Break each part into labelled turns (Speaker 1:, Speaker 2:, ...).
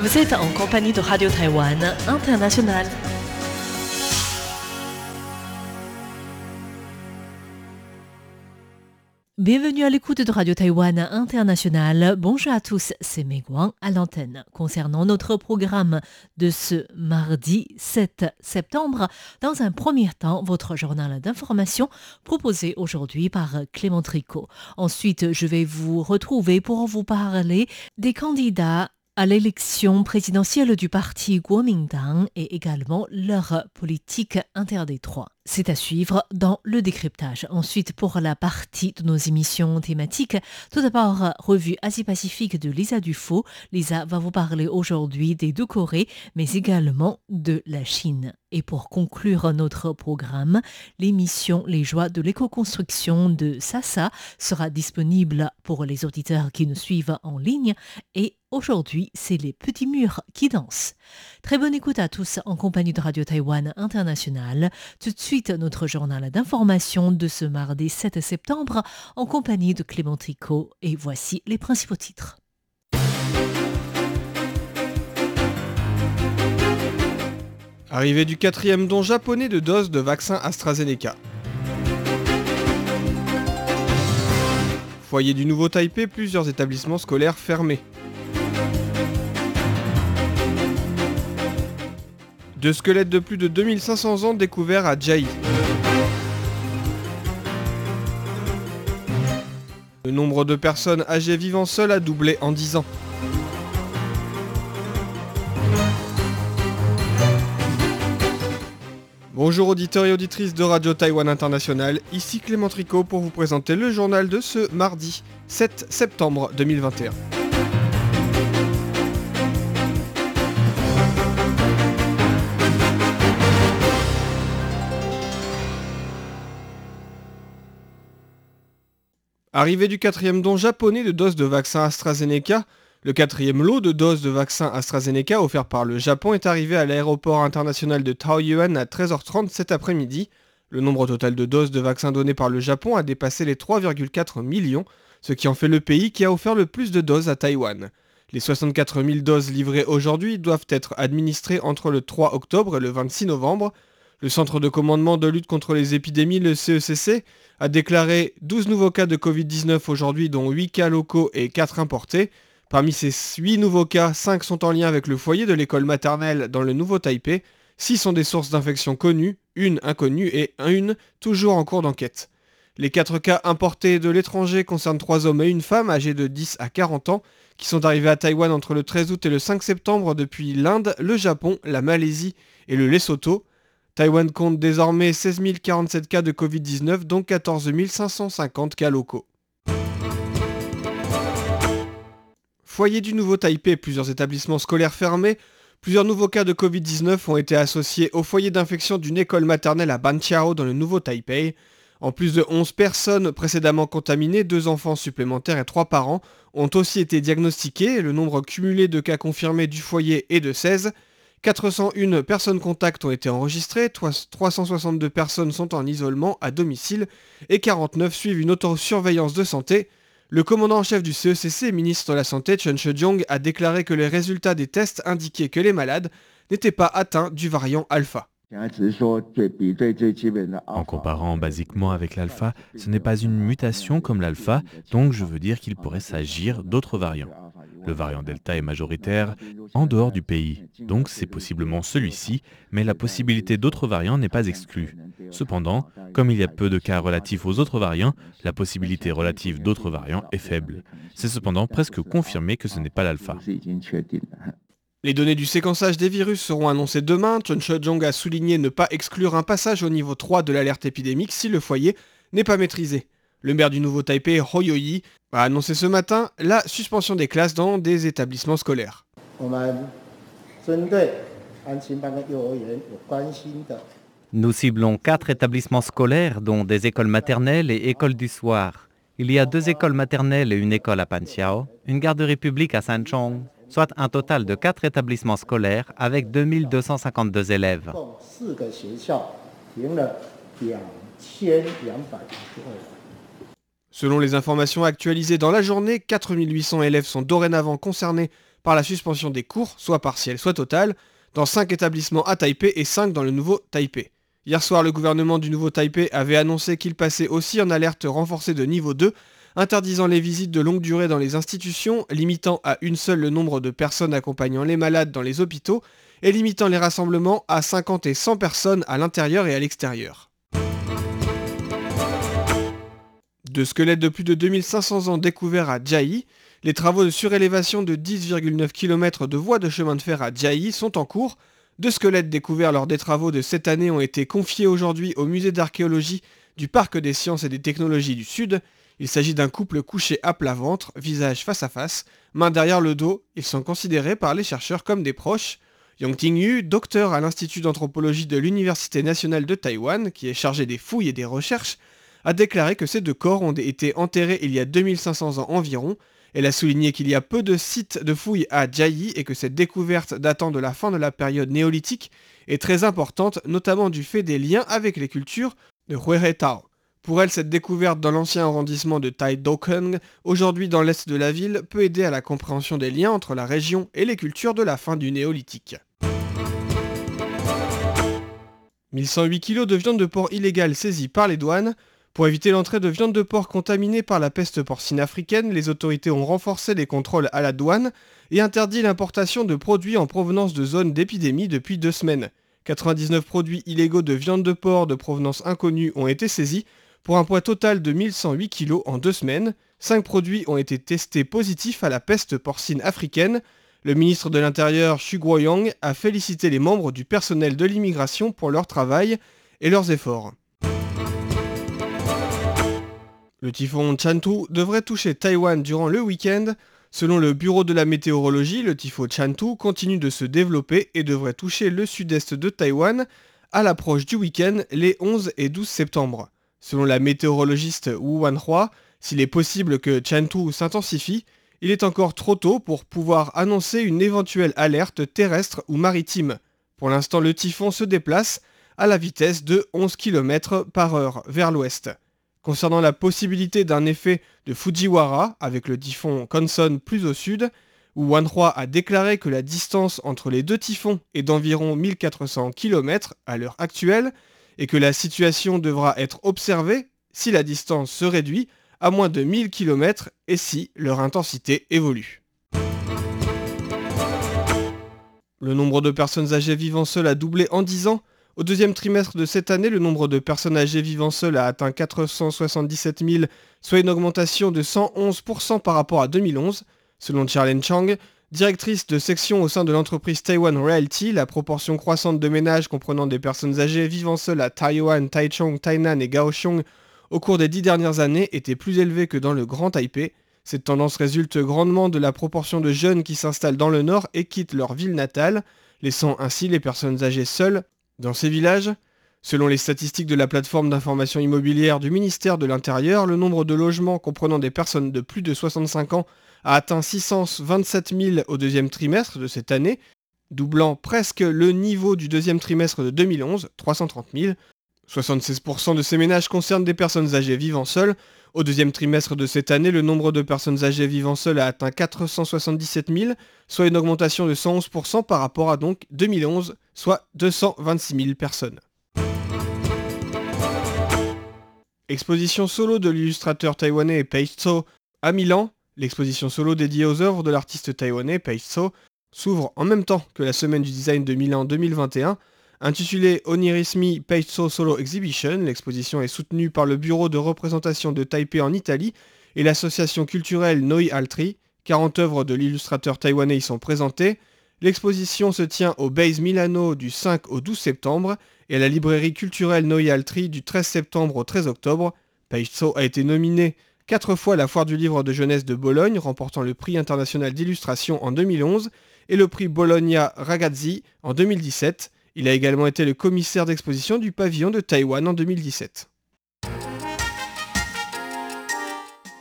Speaker 1: Vous êtes en compagnie de Radio Taïwan International. Bienvenue à l'écoute de Radio Taïwan International. Bonjour à tous, c'est Guang à l'antenne. Concernant notre programme de ce mardi 7 septembre, dans un premier temps, votre journal d'information proposé aujourd'hui par Clément Tricot. Ensuite, je vais vous retrouver pour vous parler des candidats à l'élection présidentielle du parti Kuomintang et également leur politique interdétroit. C'est à suivre dans le décryptage. Ensuite, pour la partie de nos émissions thématiques, tout d'abord, revue Asie-Pacifique de Lisa Dufaux. Lisa va vous parler aujourd'hui des deux Corées, mais également de la Chine. Et pour conclure notre programme, l'émission Les joies de l'éco-construction de Sasa sera disponible pour les auditeurs qui nous suivent en ligne. Et aujourd'hui, c'est les petits murs qui dansent. Très bonne écoute à tous en compagnie de Radio Taïwan International. Tout de suite, notre journal d'information de ce mardi 7 septembre en compagnie de Clément Tricot. Et voici les principaux titres.
Speaker 2: Arrivée du quatrième don japonais de doses de vaccin AstraZeneca. Foyer du Nouveau Taipei, plusieurs établissements scolaires fermés. Deux squelettes de plus de 2500 ans découverts à Jai. Le nombre de personnes âgées vivant seules a doublé en 10 ans. Bonjour auditeurs et auditrices de Radio Taïwan International, ici Clément Tricot pour vous présenter le journal de ce mardi 7 septembre 2021. Arrivée du quatrième don japonais de doses de vaccin AstraZeneca, le quatrième lot de doses de vaccin AstraZeneca offert par le Japon est arrivé à l'aéroport international de Taoyuan à 13h30 cet après-midi. Le nombre total de doses de vaccins donnés par le Japon a dépassé les 3,4 millions, ce qui en fait le pays qui a offert le plus de doses à Taïwan. Les 64 000 doses livrées aujourd'hui doivent être administrées entre le 3 octobre et le 26 novembre. Le Centre de commandement de lutte contre les épidémies, le CECC, a déclaré 12 nouveaux cas de Covid-19 aujourd'hui, dont 8 cas locaux et 4 importés. Parmi ces 8 nouveaux cas, 5 sont en lien avec le foyer de l'école maternelle dans le Nouveau Taipei, 6 sont des sources d'infection connues, une inconnue et une toujours en cours d'enquête. Les 4 cas importés de l'étranger concernent 3 hommes et une femme âgés de 10 à 40 ans qui sont arrivés à Taïwan entre le 13 août et le 5 septembre depuis l'Inde, le Japon, la Malaisie et le Lesotho. Taïwan compte désormais 16 047 cas de Covid-19, dont 14 550 cas locaux. Foyer du Nouveau Taipei, plusieurs établissements scolaires fermés, plusieurs nouveaux cas de Covid-19 ont été associés au foyer d'infection d'une école maternelle à Banqiao dans le Nouveau Taipei. En plus de 11 personnes précédemment contaminées, deux enfants supplémentaires et trois parents ont aussi été diagnostiqués. Le nombre cumulé de cas confirmés du foyer est de 16. 401 personnes contacts ont été enregistrées, 362 personnes sont en isolement à domicile et 49 suivent une autosurveillance de santé. Le commandant en chef du CECC, ministre de la Santé, Chen Shih-jong, a déclaré que les résultats des tests indiquaient que les malades n'étaient pas atteints du variant alpha.
Speaker 3: En comparant basiquement avec l'alpha, ce n'est pas une mutation comme l'alpha, donc je veux dire qu'il pourrait s'agir d'autres variants. Le variant Delta est majoritaire en dehors du pays, donc c'est possiblement celui-ci, mais la possibilité d'autres variants n'est pas exclue. Cependant, comme il y a peu de cas relatifs aux autres variants, la possibilité relative d'autres variants est faible. C'est cependant presque confirmé que ce n'est pas l'alpha.
Speaker 2: Les données du séquençage des virus seront annoncées demain. Chen Shih-jong a souligné ne pas exclure un passage au niveau 3 de l'alerte épidémique si le foyer n'est pas maîtrisé. Le maire du nouveau Taipei, Ho Yoyi, a annoncé ce matin la suspension des classes dans des établissements scolaires.
Speaker 4: Nous ciblons quatre établissements scolaires, dont des écoles maternelles et écoles du soir. Il y a deux écoles maternelles et une école à Panxiao, une garderie publique à Sanchong, soit un total de quatre établissements scolaires avec 2252 élèves.
Speaker 2: Selon les informations actualisées dans la journée, 4800 élèves sont dorénavant concernés par la suspension des cours, soit partielle, soit totale, dans 5 établissements à Taipei et 5 dans le nouveau Taipei. Hier soir, le gouvernement du nouveau Taipei avait annoncé qu'il passait aussi en alerte renforcée de niveau 2, interdisant les visites de longue durée dans les institutions, limitant à une seule le nombre de personnes accompagnant les malades dans les hôpitaux, et limitant les rassemblements à 50 et 100 personnes à l'intérieur et à l'extérieur. De squelettes de plus de 2500 ans découverts à Jai, les travaux de surélévation de 10,9 km de voies de chemin de fer à Jai sont en cours. Deux squelettes découverts lors des travaux de cette année ont été confiés aujourd'hui au musée d'archéologie du Parc des sciences et des technologies du Sud. Il s'agit d'un couple couché à plat ventre, visage face à face, main derrière le dos. Ils sont considérés par les chercheurs comme des proches. Yang Tingyu, docteur à l'Institut d'anthropologie de l'Université nationale de Taïwan, qui est chargé des fouilles et des recherches, a déclaré que ces deux corps ont été enterrés il y a 2500 ans environ. Elle a souligné qu'il y a peu de sites de fouilles à Jai et que cette découverte datant de la fin de la période néolithique est très importante, notamment du fait des liens avec les cultures de Hueretao. Pour elle, cette découverte dans l'ancien arrondissement de Tai Dokeng, aujourd'hui dans l'est de la ville, peut aider à la compréhension des liens entre la région et les cultures de la fin du néolithique. 1108 kg de viande de porc illégale saisie par les douanes, pour éviter l'entrée de viande de porc contaminée par la peste porcine africaine, les autorités ont renforcé les contrôles à la douane et interdit l'importation de produits en provenance de zones d'épidémie depuis deux semaines. 99 produits illégaux de viande de porc de provenance inconnue ont été saisis pour un poids total de 1108 kg en deux semaines. Cinq produits ont été testés positifs à la peste porcine africaine. Le ministre de l'Intérieur, Xu Guoyang, a félicité les membres du personnel de l'immigration pour leur travail et leurs efforts. Le typhon Chantu devrait toucher Taïwan durant le week-end. Selon le bureau de la météorologie, le typhon Chantu continue de se développer et devrait toucher le sud-est de Taïwan à l'approche du week-end les 11 et 12 septembre. Selon la météorologiste Wu Wanhua, s'il est possible que Chantu s'intensifie, il est encore trop tôt pour pouvoir annoncer une éventuelle alerte terrestre ou maritime. Pour l'instant, le typhon se déplace à la vitesse de 11 km par heure vers l'ouest. Concernant la possibilité d'un effet de Fujiwara avec le typhon Konson plus au sud, où Wanhua a déclaré que la distance entre les deux typhons est d'environ 1400 km à l'heure actuelle et que la situation devra être observée si la distance se réduit à moins de 1000 km et si leur intensité évolue. Le nombre de personnes âgées vivant seules a doublé en 10 ans au deuxième trimestre de cette année, le nombre de personnes âgées vivant seules a atteint 477 000, soit une augmentation de 111% par rapport à 2011. Selon Charlene Chang, directrice de section au sein de l'entreprise Taiwan Realty, la proportion croissante de ménages comprenant des personnes âgées vivant seules à Taïwan, Taichung, Tainan et Kaohsiung au cours des dix dernières années était plus élevée que dans le Grand Taipei. Cette tendance résulte grandement de la proportion de jeunes qui s'installent dans le nord et quittent leur ville natale, laissant ainsi les personnes âgées seules dans ces villages, selon les statistiques de la plateforme d'information immobilière du ministère de l'Intérieur, le nombre de logements comprenant des personnes de plus de 65 ans a atteint 627 000 au deuxième trimestre de cette année, doublant presque le niveau du deuxième trimestre de 2011, 330 000. 76% de ces ménages concernent des personnes âgées vivant seules. Au deuxième trimestre de cette année, le nombre de personnes âgées vivant seules a atteint 477 000, soit une augmentation de 111% par rapport à donc 2011, soit 226 000 personnes. Exposition solo de l'illustrateur taïwanais Pei Tso à Milan. L'exposition solo dédiée aux œuvres de l'artiste taïwanais Pei Tso s'ouvre en même temps que la semaine du design de Milan 2021 Intitulée Onirismi Peizzo Solo Exhibition, l'exposition est soutenue par le bureau de représentation de Taipei en Italie et l'association culturelle Noi Altri. 40 œuvres de l'illustrateur taïwanais y sont présentées. L'exposition se tient au Base Milano du 5 au 12 septembre et à la librairie culturelle Noi Altri du 13 septembre au 13 octobre. Peizzo a été nominé quatre fois à la foire du livre de jeunesse de Bologne, remportant le prix international d'illustration en 2011 et le prix Bologna Ragazzi en 2017. Il a également été le commissaire d'exposition du pavillon de Taïwan en 2017.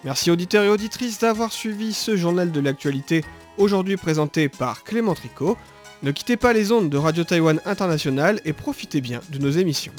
Speaker 2: Merci auditeurs et auditrices d'avoir suivi ce journal de l'actualité, aujourd'hui présenté par Clément Tricot. Ne quittez pas les ondes de Radio Taïwan International et profitez bien de nos émissions.